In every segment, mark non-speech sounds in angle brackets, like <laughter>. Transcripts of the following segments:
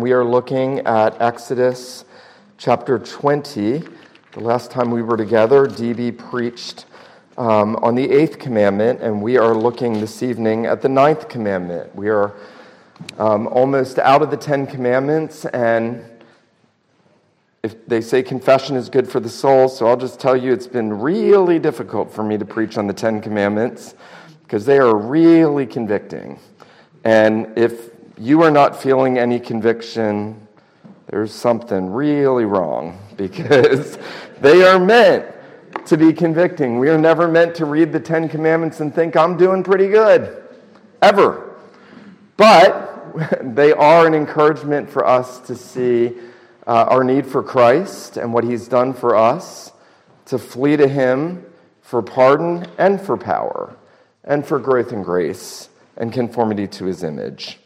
We are looking at Exodus chapter 20. The last time we were together, DB preached um, on the eighth commandment, and we are looking this evening at the ninth commandment. We are um, almost out of the Ten Commandments, and if they say confession is good for the soul, so I'll just tell you it's been really difficult for me to preach on the Ten Commandments because they are really convicting. And if you are not feeling any conviction, there's something really wrong <laughs> because they are meant to be convicting. We are never meant to read the Ten Commandments and think, I'm doing pretty good, ever. But <laughs> they are an encouragement for us to see uh, our need for Christ and what He's done for us, to flee to Him for pardon and for power, and for growth and grace and conformity to His image.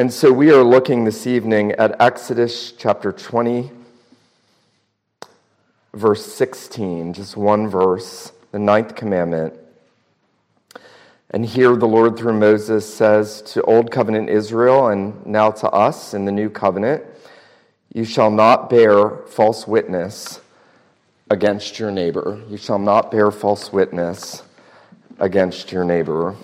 And so we are looking this evening at Exodus chapter 20, verse 16, just one verse, the ninth commandment. And here the Lord, through Moses, says to Old Covenant Israel and now to us in the New Covenant, You shall not bear false witness against your neighbor. You shall not bear false witness against your neighbor.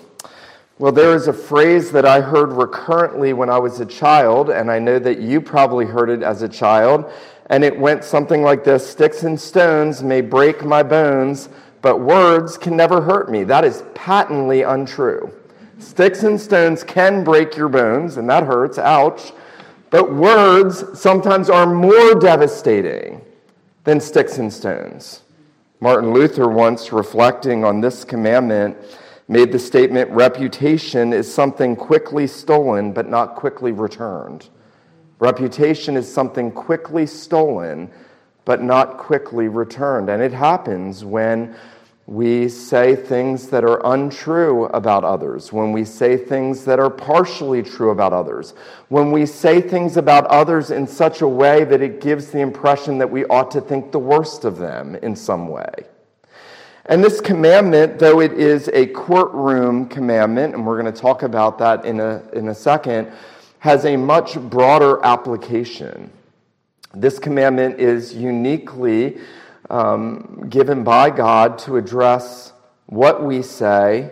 Well, there is a phrase that I heard recurrently when I was a child, and I know that you probably heard it as a child, and it went something like this Sticks and stones may break my bones, but words can never hurt me. That is patently untrue. Sticks and stones can break your bones, and that hurts, ouch. But words sometimes are more devastating than sticks and stones. Martin Luther, once reflecting on this commandment, made the statement reputation is something quickly stolen but not quickly returned. Reputation is something quickly stolen but not quickly returned. And it happens when we say things that are untrue about others, when we say things that are partially true about others, when we say things about others in such a way that it gives the impression that we ought to think the worst of them in some way. And this commandment, though it is a courtroom commandment, and we're going to talk about that in a, in a second, has a much broader application. This commandment is uniquely um, given by God to address what we say,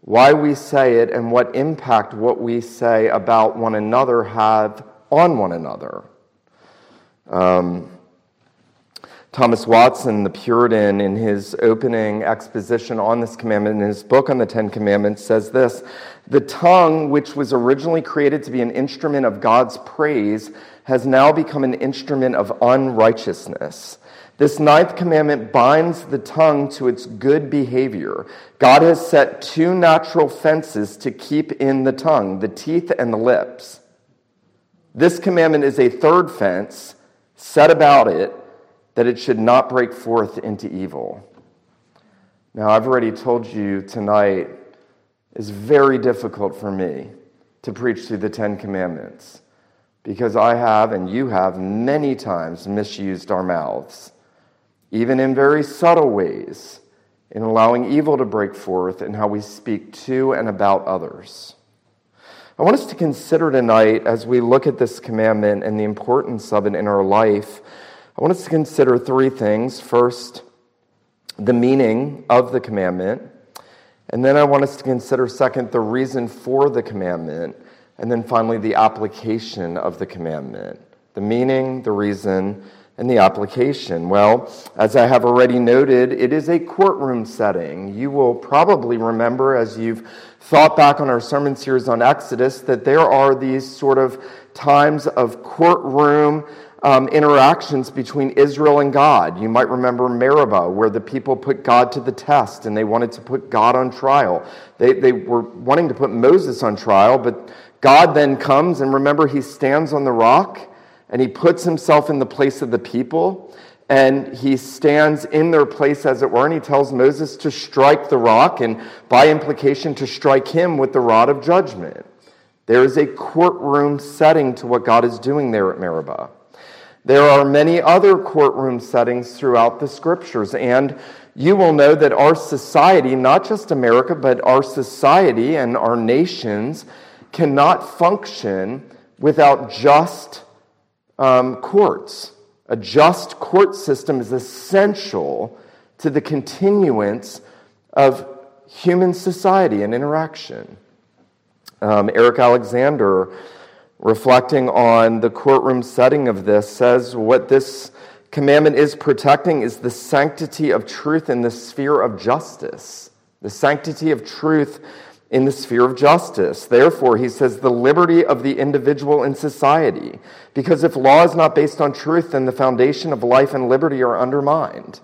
why we say it, and what impact what we say about one another have on one another. Um, Thomas Watson, the Puritan, in his opening exposition on this commandment, in his book on the Ten Commandments, says this The tongue, which was originally created to be an instrument of God's praise, has now become an instrument of unrighteousness. This ninth commandment binds the tongue to its good behavior. God has set two natural fences to keep in the tongue the teeth and the lips. This commandment is a third fence set about it that it should not break forth into evil. Now, I've already told you tonight is very difficult for me to preach through the Ten Commandments because I have, and you have, many times misused our mouths, even in very subtle ways, in allowing evil to break forth in how we speak to and about others. I want us to consider tonight, as we look at this commandment and the importance of it in our life, I want us to consider three things. First, the meaning of the commandment. And then I want us to consider, second, the reason for the commandment. And then finally, the application of the commandment. The meaning, the reason, and the application. Well, as I have already noted, it is a courtroom setting. You will probably remember, as you've thought back on our sermon series on Exodus, that there are these sort of times of courtroom um, interactions between Israel and God. You might remember Meribah, where the people put God to the test and they wanted to put God on trial. They, they were wanting to put Moses on trial, but God then comes, and remember, he stands on the rock and he puts himself in the place of the people and he stands in their place, as it were, and he tells Moses to strike the rock, and by implication, to strike him with the rod of judgment. There is a courtroom setting to what God is doing there at Meribah. There are many other courtroom settings throughout the scriptures, and you will know that our society, not just America, but our society and our nations, cannot function without just um, courts. A just court system is essential to the continuance of human society and interaction. Um, Eric Alexander, reflecting on the courtroom setting of this, says what this commandment is protecting is the sanctity of truth in the sphere of justice. The sanctity of truth in the sphere of justice. Therefore, he says, the liberty of the individual in society. Because if law is not based on truth, then the foundation of life and liberty are undermined.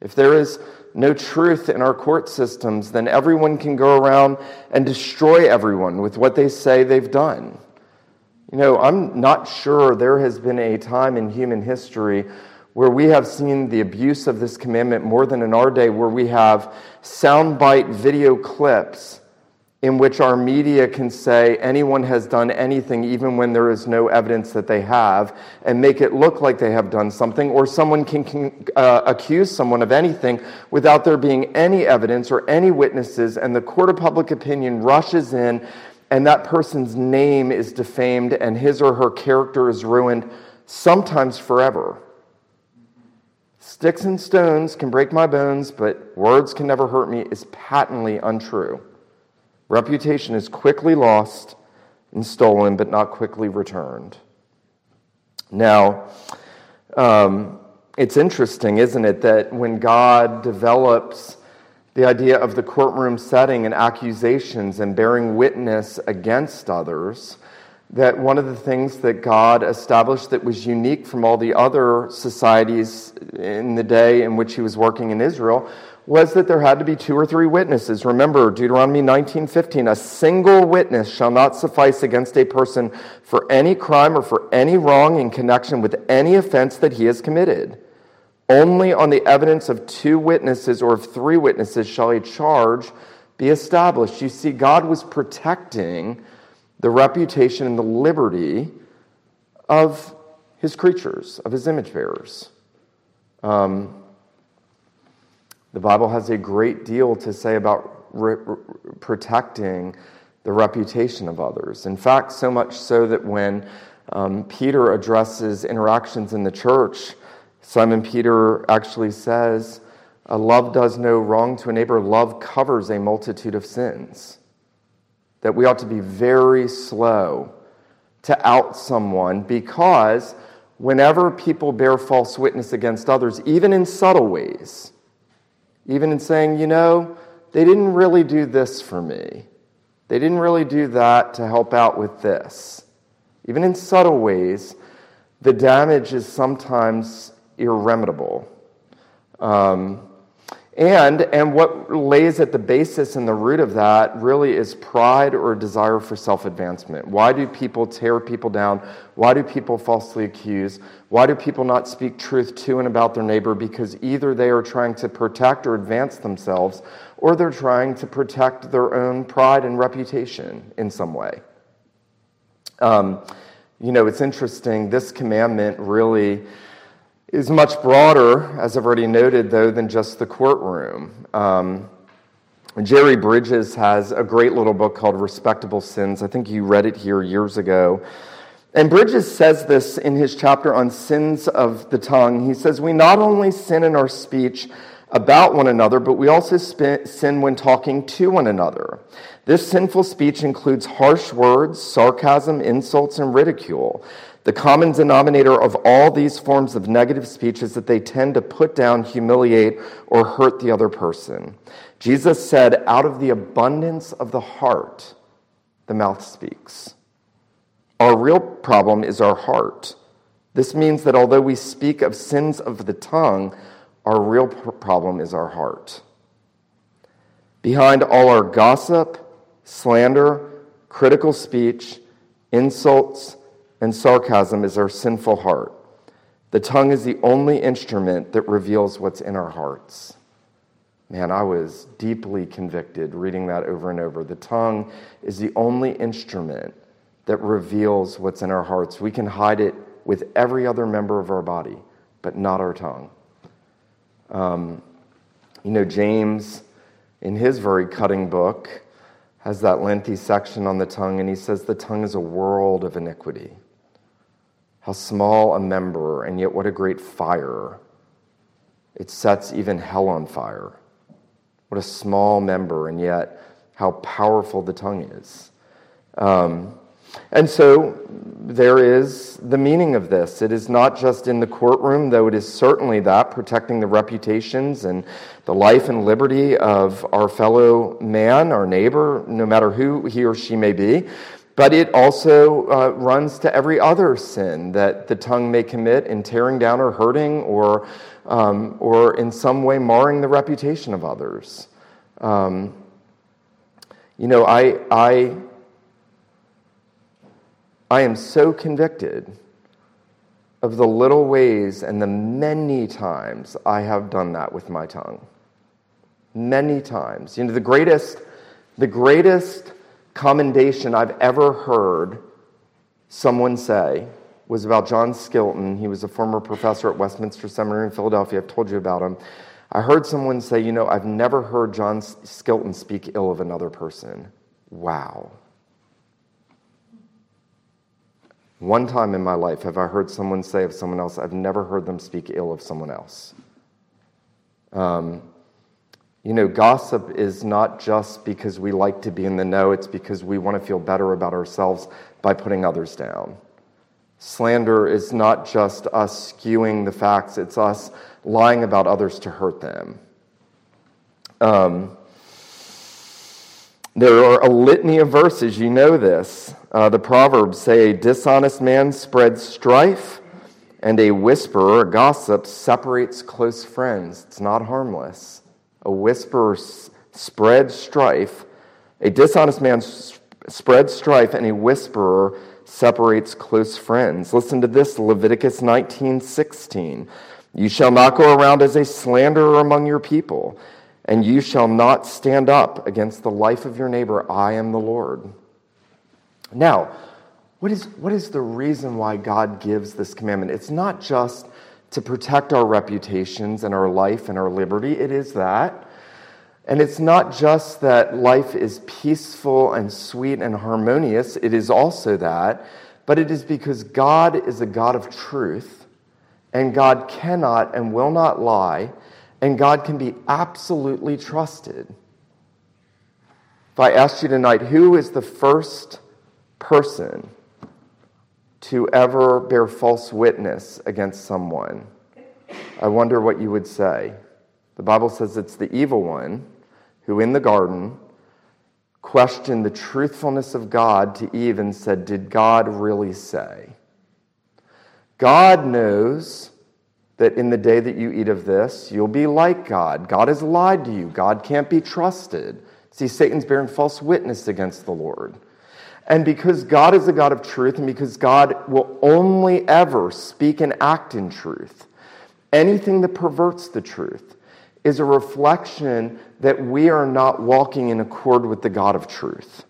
If there is no truth in our court systems, then everyone can go around and destroy everyone with what they say they've done. You know, I'm not sure there has been a time in human history where we have seen the abuse of this commandment more than in our day, where we have soundbite video clips in which our media can say anyone has done anything, even when there is no evidence that they have, and make it look like they have done something, or someone can, can uh, accuse someone of anything without there being any evidence or any witnesses, and the court of public opinion rushes in, and that person's name is defamed, and his or her character is ruined, sometimes forever. Sticks and stones can break my bones, but words can never hurt me is patently untrue. Reputation is quickly lost and stolen, but not quickly returned. Now, um, it's interesting, isn't it, that when God develops the idea of the courtroom setting and accusations and bearing witness against others, that one of the things that God established that was unique from all the other societies in the day in which he was working in Israel was that there had to be two or three witnesses. Remember Deuteronomy 19:15, a single witness shall not suffice against a person for any crime or for any wrong in connection with any offense that he has committed. Only on the evidence of two witnesses or of three witnesses shall a charge be established. You see, God was protecting the reputation and the liberty of his creatures, of his image bearers. Um, the Bible has a great deal to say about re- protecting the reputation of others. In fact, so much so that when um, Peter addresses interactions in the church, Simon Peter actually says, a Love does no wrong to a neighbor, love covers a multitude of sins. That we ought to be very slow to out someone because whenever people bear false witness against others, even in subtle ways, even in saying, you know, they didn't really do this for me. They didn't really do that to help out with this. Even in subtle ways, the damage is sometimes irremediable. Um, and, and what lays at the basis and the root of that really is pride or desire for self advancement. Why do people tear people down? Why do people falsely accuse? Why do people not speak truth to and about their neighbor? Because either they are trying to protect or advance themselves, or they're trying to protect their own pride and reputation in some way. Um, you know, it's interesting, this commandment really is much broader, as I've already noted, though, than just the courtroom. Um, Jerry Bridges has a great little book called Respectable Sins. I think you read it here years ago. And Bridges says this in his chapter on sins of the tongue. He says, We not only sin in our speech about one another, but we also sin when talking to one another. This sinful speech includes harsh words, sarcasm, insults, and ridicule. The common denominator of all these forms of negative speech is that they tend to put down, humiliate, or hurt the other person. Jesus said, Out of the abundance of the heart, the mouth speaks. Our real problem is our heart. This means that although we speak of sins of the tongue, our real problem is our heart. Behind all our gossip, slander, critical speech, insults, and sarcasm is our sinful heart. The tongue is the only instrument that reveals what's in our hearts. Man, I was deeply convicted reading that over and over. The tongue is the only instrument that reveals what's in our hearts. We can hide it with every other member of our body, but not our tongue. Um, you know, James, in his very cutting book, has that lengthy section on the tongue, and he says the tongue is a world of iniquity. How small a member, and yet what a great fire. It sets even hell on fire. What a small member, and yet how powerful the tongue is. Um, and so there is the meaning of this. It is not just in the courtroom, though it is certainly that, protecting the reputations and the life and liberty of our fellow man, our neighbor, no matter who he or she may be. But it also uh, runs to every other sin that the tongue may commit in tearing down or hurting or, um, or in some way marring the reputation of others. Um, you know, I, I I am so convicted of the little ways and the many times I have done that with my tongue. Many times. You know, the greatest, the greatest commendation I've ever heard someone say was about John Skilton. He was a former professor at Westminster Seminary in Philadelphia. I've told you about him. I heard someone say, You know, I've never heard John Skilton speak ill of another person. Wow. One time in my life have I heard someone say of someone else, I've never heard them speak ill of someone else. Um, you know, gossip is not just because we like to be in the know, it's because we want to feel better about ourselves by putting others down. Slander is not just us skewing the facts, it's us lying about others to hurt them. Um, there are a litany of verses, you know this. Uh, the Proverbs say, A dishonest man spreads strife, and a whisperer, a gossip, separates close friends. It's not harmless. A whisperer spreads strife. A dishonest man spreads strife, and a whisperer separates close friends. Listen to this Leviticus 19 16. You shall not go around as a slanderer among your people and you shall not stand up against the life of your neighbor. I am the Lord. Now, what is, what is the reason why God gives this commandment? It's not just to protect our reputations and our life and our liberty, it is that. And it's not just that life is peaceful and sweet and harmonious, it is also that, but it is because God is a God of truth, and God cannot and will not lie, and God can be absolutely trusted. If I asked you tonight, who is the first person to ever bear false witness against someone? I wonder what you would say. The Bible says it's the evil one who in the garden questioned the truthfulness of God to Eve and said, Did God really say? God knows that in the day that you eat of this, you'll be like God. God has lied to you. God can't be trusted. See, Satan's bearing false witness against the Lord. And because God is a God of truth, and because God will only ever speak and act in truth, anything that perverts the truth is a reflection that we are not walking in accord with the God of truth.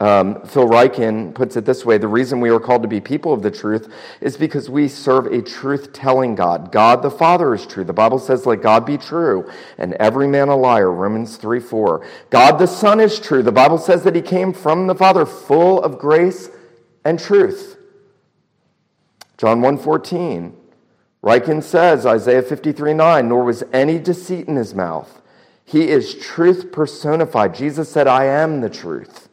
Um, Phil Ryken puts it this way the reason we are called to be people of the truth is because we serve a truth telling God. God the Father is true. The Bible says, let God be true, and every man a liar. Romans 3 4. God the Son is true. The Bible says that he came from the Father, full of grace and truth. John 1 14. Ryken says, Isaiah 53 9, nor was any deceit in his mouth. He is truth personified. Jesus said, I am the truth.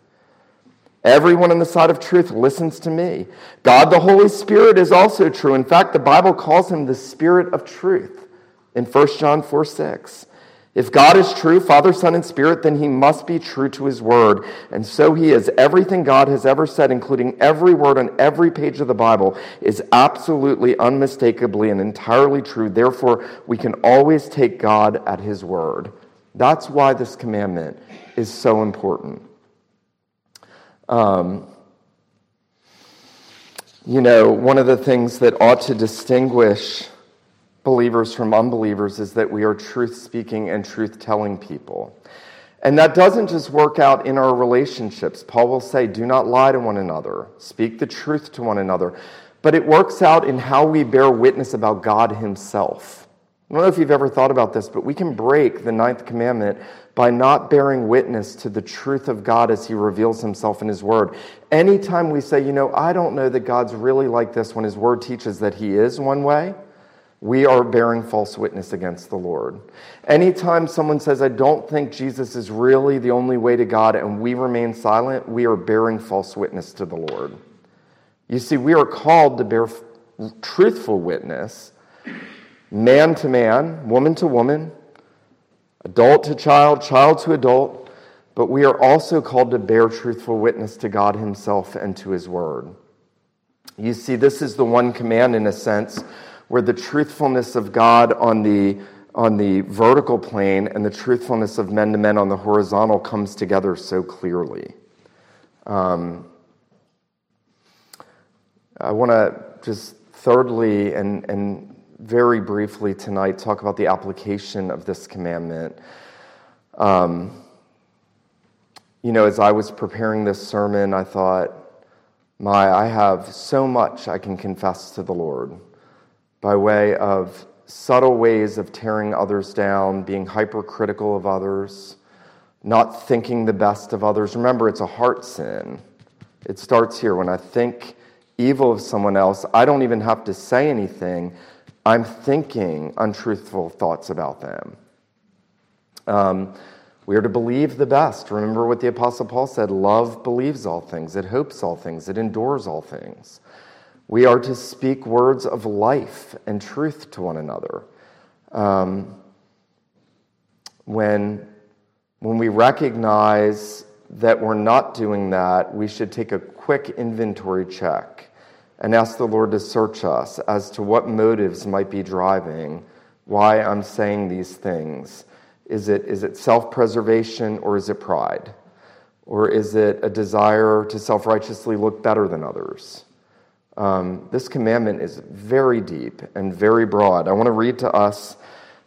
Everyone on the side of truth listens to me. God the Holy Spirit is also true. In fact, the Bible calls him the Spirit of truth in 1 John 4 6. If God is true, Father, Son, and Spirit, then he must be true to his word. And so he is. Everything God has ever said, including every word on every page of the Bible, is absolutely, unmistakably, and entirely true. Therefore, we can always take God at his word. That's why this commandment is so important. Um, you know, one of the things that ought to distinguish believers from unbelievers is that we are truth speaking and truth telling people. And that doesn't just work out in our relationships. Paul will say, do not lie to one another, speak the truth to one another. But it works out in how we bear witness about God Himself. I don't know if you've ever thought about this, but we can break the ninth commandment by not bearing witness to the truth of God as He reveals Himself in His Word. Anytime we say, you know, I don't know that God's really like this when His Word teaches that He is one way, we are bearing false witness against the Lord. Anytime someone says, I don't think Jesus is really the only way to God, and we remain silent, we are bearing false witness to the Lord. You see, we are called to bear truthful witness, man to man, woman to woman, adult to child, child to adult, but we are also called to bear truthful witness to God Himself and to His Word. You see, this is the one command, in a sense, where the truthfulness of God on the on the vertical plane and the truthfulness of men to men on the horizontal comes together so clearly. Um, I want to just thirdly and, and very briefly tonight talk about the application of this commandment. Um, you know, as I was preparing this sermon, I thought, my, I have so much I can confess to the Lord by way of subtle ways of tearing others down, being hypercritical of others, not thinking the best of others. Remember, it's a heart sin. It starts here. When I think evil of someone else, I don't even have to say anything. I'm thinking untruthful thoughts about them. Um, we are to believe the best. Remember what the Apostle Paul said love believes all things, it hopes all things, it endures all things. We are to speak words of life and truth to one another. Um, when, when we recognize that we're not doing that, we should take a quick inventory check and ask the Lord to search us as to what motives might be driving why I'm saying these things. Is it, is it self preservation or is it pride? Or is it a desire to self righteously look better than others? Um, this commandment is very deep and very broad. I want to read to us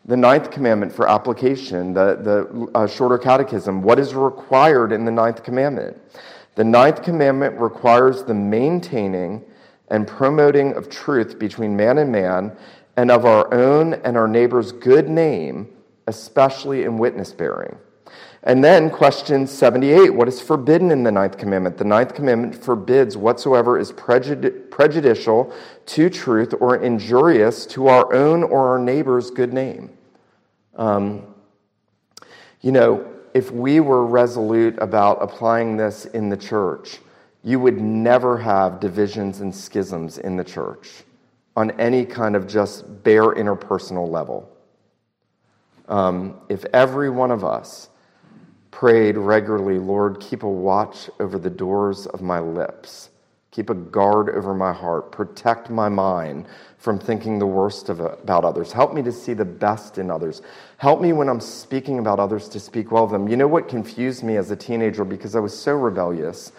the ninth commandment for application, the, the uh, shorter catechism. What is required in the ninth commandment? The ninth commandment requires the maintaining and promoting of truth between man and man, and of our own and our neighbor's good name, especially in witness bearing. And then question 78 what is forbidden in the ninth commandment? The ninth commandment forbids whatsoever is prejud- prejudicial to truth or injurious to our own or our neighbor's good name. Um, you know, if we were resolute about applying this in the church, you would never have divisions and schisms in the church on any kind of just bare interpersonal level. Um, if every one of us prayed regularly, Lord, keep a watch over the doors of my lips, keep a guard over my heart, protect my mind from thinking the worst of, about others, help me to see the best in others, help me when I'm speaking about others to speak well of them. You know what confused me as a teenager because I was so rebellious?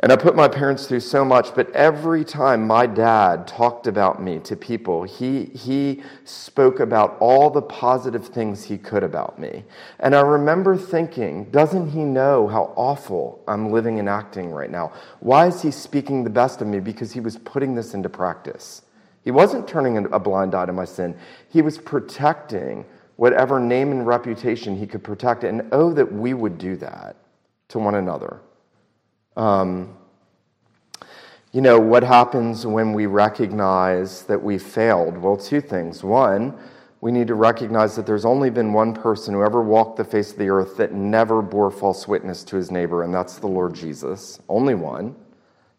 And I put my parents through so much, but every time my dad talked about me to people, he, he spoke about all the positive things he could about me. And I remember thinking, doesn't he know how awful I'm living and acting right now? Why is he speaking the best of me? Because he was putting this into practice. He wasn't turning a blind eye to my sin, he was protecting whatever name and reputation he could protect. And oh, that we would do that to one another. Um, you know, what happens when we recognize that we failed? Well, two things. One, we need to recognize that there's only been one person who ever walked the face of the earth that never bore false witness to his neighbor, and that's the Lord Jesus. Only one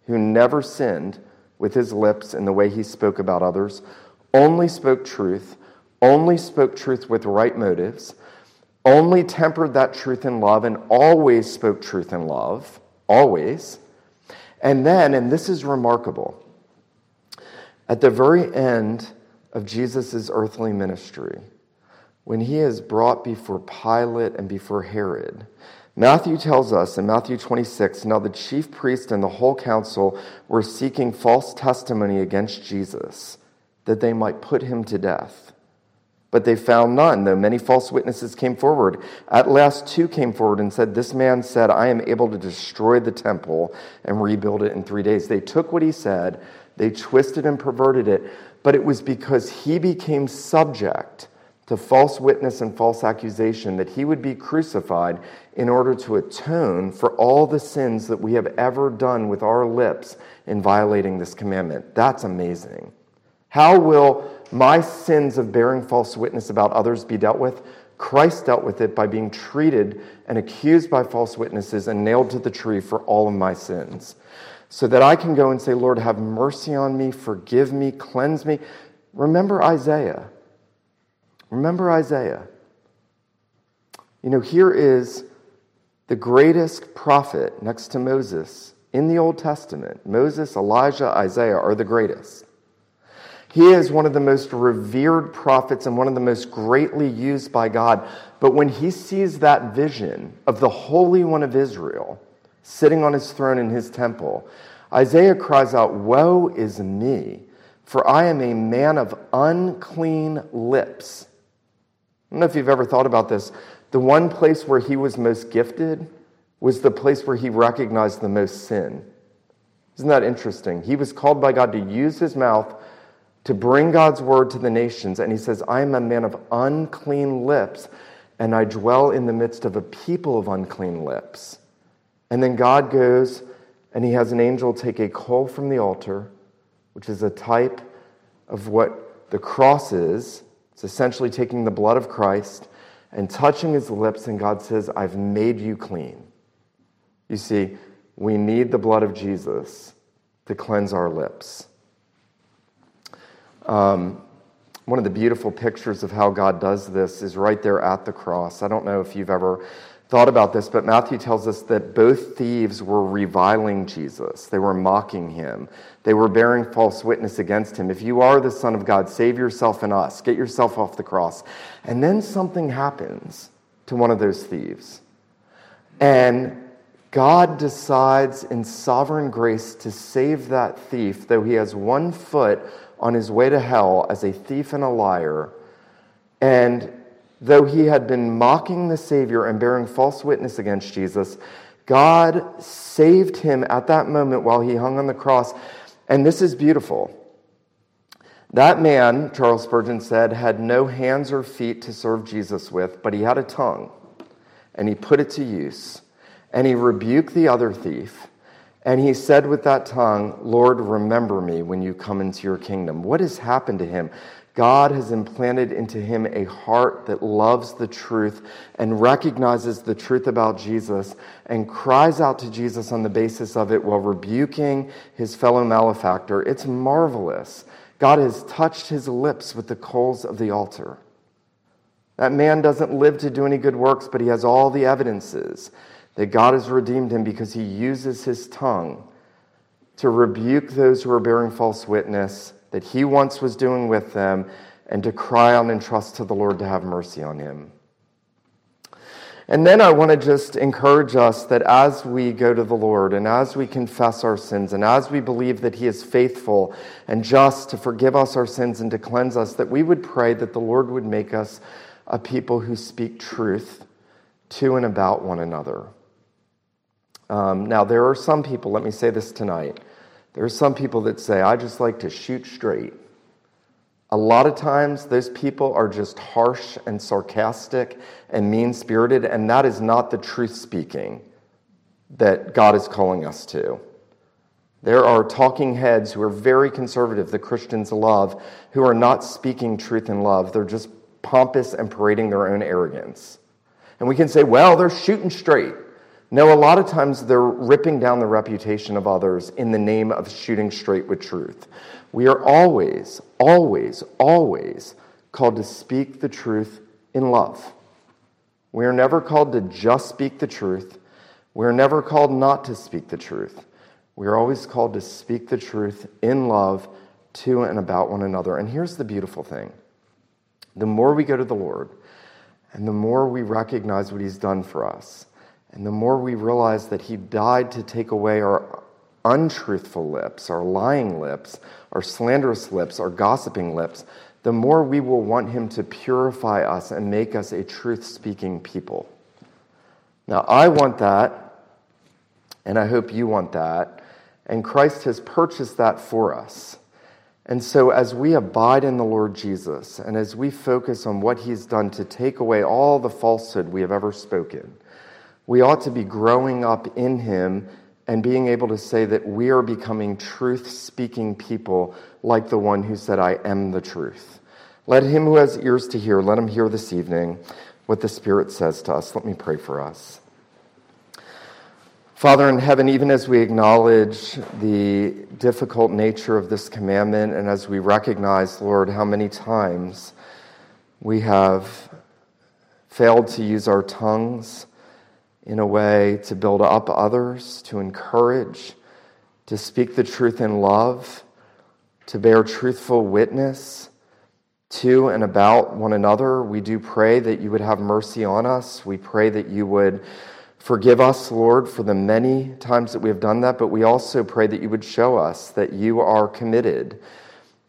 who never sinned with his lips in the way he spoke about others, only spoke truth, only spoke truth with right motives, only tempered that truth in love, and always spoke truth in love always. And then, and this is remarkable, at the very end of Jesus' earthly ministry, when he is brought before Pilate and before Herod, Matthew tells us in Matthew 26 now the chief priest and the whole council were seeking false testimony against Jesus that they might put him to death. But they found none, though many false witnesses came forward. At last, two came forward and said, This man said, I am able to destroy the temple and rebuild it in three days. They took what he said, they twisted and perverted it, but it was because he became subject to false witness and false accusation that he would be crucified in order to atone for all the sins that we have ever done with our lips in violating this commandment. That's amazing. How will my sins of bearing false witness about others be dealt with? Christ dealt with it by being treated and accused by false witnesses and nailed to the tree for all of my sins. So that I can go and say, Lord, have mercy on me, forgive me, cleanse me. Remember Isaiah. Remember Isaiah. You know, here is the greatest prophet next to Moses in the Old Testament. Moses, Elijah, Isaiah are the greatest. He is one of the most revered prophets and one of the most greatly used by God. But when he sees that vision of the Holy One of Israel sitting on his throne in his temple, Isaiah cries out, Woe is me, for I am a man of unclean lips I don't know if you've ever thought about this. The one place where he was most gifted was the place where he recognized the most sin. Isn't that interesting? He was called by God to use his mouth to bring God's word to the nations. And he says, I am a man of unclean lips, and I dwell in the midst of a people of unclean lips. And then God goes and he has an angel take a coal from the altar, which is a type of what the cross is it's essentially taking the blood of Christ and touching his lips, and God says, I've made you clean. You see, we need the blood of Jesus to cleanse our lips. Um, one of the beautiful pictures of how God does this is right there at the cross. I don't know if you've ever thought about this, but Matthew tells us that both thieves were reviling Jesus. They were mocking him. They were bearing false witness against him. If you are the Son of God, save yourself and us. Get yourself off the cross. And then something happens to one of those thieves. And God decides in sovereign grace to save that thief, though he has one foot on his way to hell as a thief and a liar. And though he had been mocking the Savior and bearing false witness against Jesus, God saved him at that moment while he hung on the cross. And this is beautiful. That man, Charles Spurgeon said, had no hands or feet to serve Jesus with, but he had a tongue, and he put it to use. And he rebuked the other thief, and he said with that tongue, Lord, remember me when you come into your kingdom. What has happened to him? God has implanted into him a heart that loves the truth and recognizes the truth about Jesus and cries out to Jesus on the basis of it while rebuking his fellow malefactor. It's marvelous. God has touched his lips with the coals of the altar. That man doesn't live to do any good works, but he has all the evidences that God has redeemed him because he uses his tongue to rebuke those who are bearing false witness that he once was doing with them and to cry out and trust to the Lord to have mercy on him. And then I want to just encourage us that as we go to the Lord and as we confess our sins and as we believe that He is faithful and just to forgive us our sins and to cleanse us, that we would pray that the Lord would make us a people who speak truth to and about one another. Um, now, there are some people, let me say this tonight, there are some people that say, I just like to shoot straight. A lot of times, those people are just harsh and sarcastic and mean spirited, and that is not the truth speaking that God is calling us to. There are talking heads who are very conservative, the Christians love, who are not speaking truth in love. They're just pompous and parading their own arrogance. And we can say, well, they're shooting straight. No, a lot of times they're ripping down the reputation of others in the name of shooting straight with truth. We are always, always, always called to speak the truth in love. We are never called to just speak the truth. We are never called not to speak the truth. We are always called to speak the truth in love to and about one another. And here's the beautiful thing the more we go to the Lord, and the more we recognize what He's done for us, and the more we realize that He died to take away our untruthful lips, our lying lips, our slanderous lips, our gossiping lips, the more we will want Him to purify us and make us a truth speaking people. Now, I want that, and I hope you want that, and Christ has purchased that for us. And so, as we abide in the Lord Jesus and as we focus on what he's done to take away all the falsehood we have ever spoken, we ought to be growing up in him and being able to say that we are becoming truth speaking people like the one who said, I am the truth. Let him who has ears to hear, let him hear this evening what the Spirit says to us. Let me pray for us. Father in heaven, even as we acknowledge the difficult nature of this commandment, and as we recognize, Lord, how many times we have failed to use our tongues in a way to build up others, to encourage, to speak the truth in love, to bear truthful witness to and about one another, we do pray that you would have mercy on us. We pray that you would Forgive us, Lord, for the many times that we have done that, but we also pray that you would show us that you are committed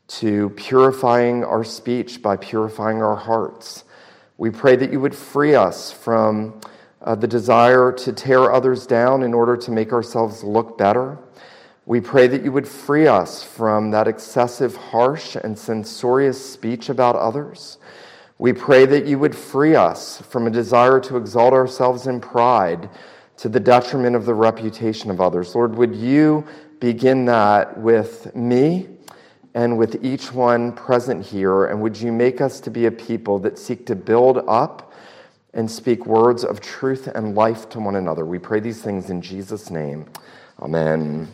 to purifying our speech by purifying our hearts. We pray that you would free us from uh, the desire to tear others down in order to make ourselves look better. We pray that you would free us from that excessive, harsh, and censorious speech about others. We pray that you would free us from a desire to exalt ourselves in pride to the detriment of the reputation of others. Lord, would you begin that with me and with each one present here? And would you make us to be a people that seek to build up and speak words of truth and life to one another? We pray these things in Jesus' name. Amen.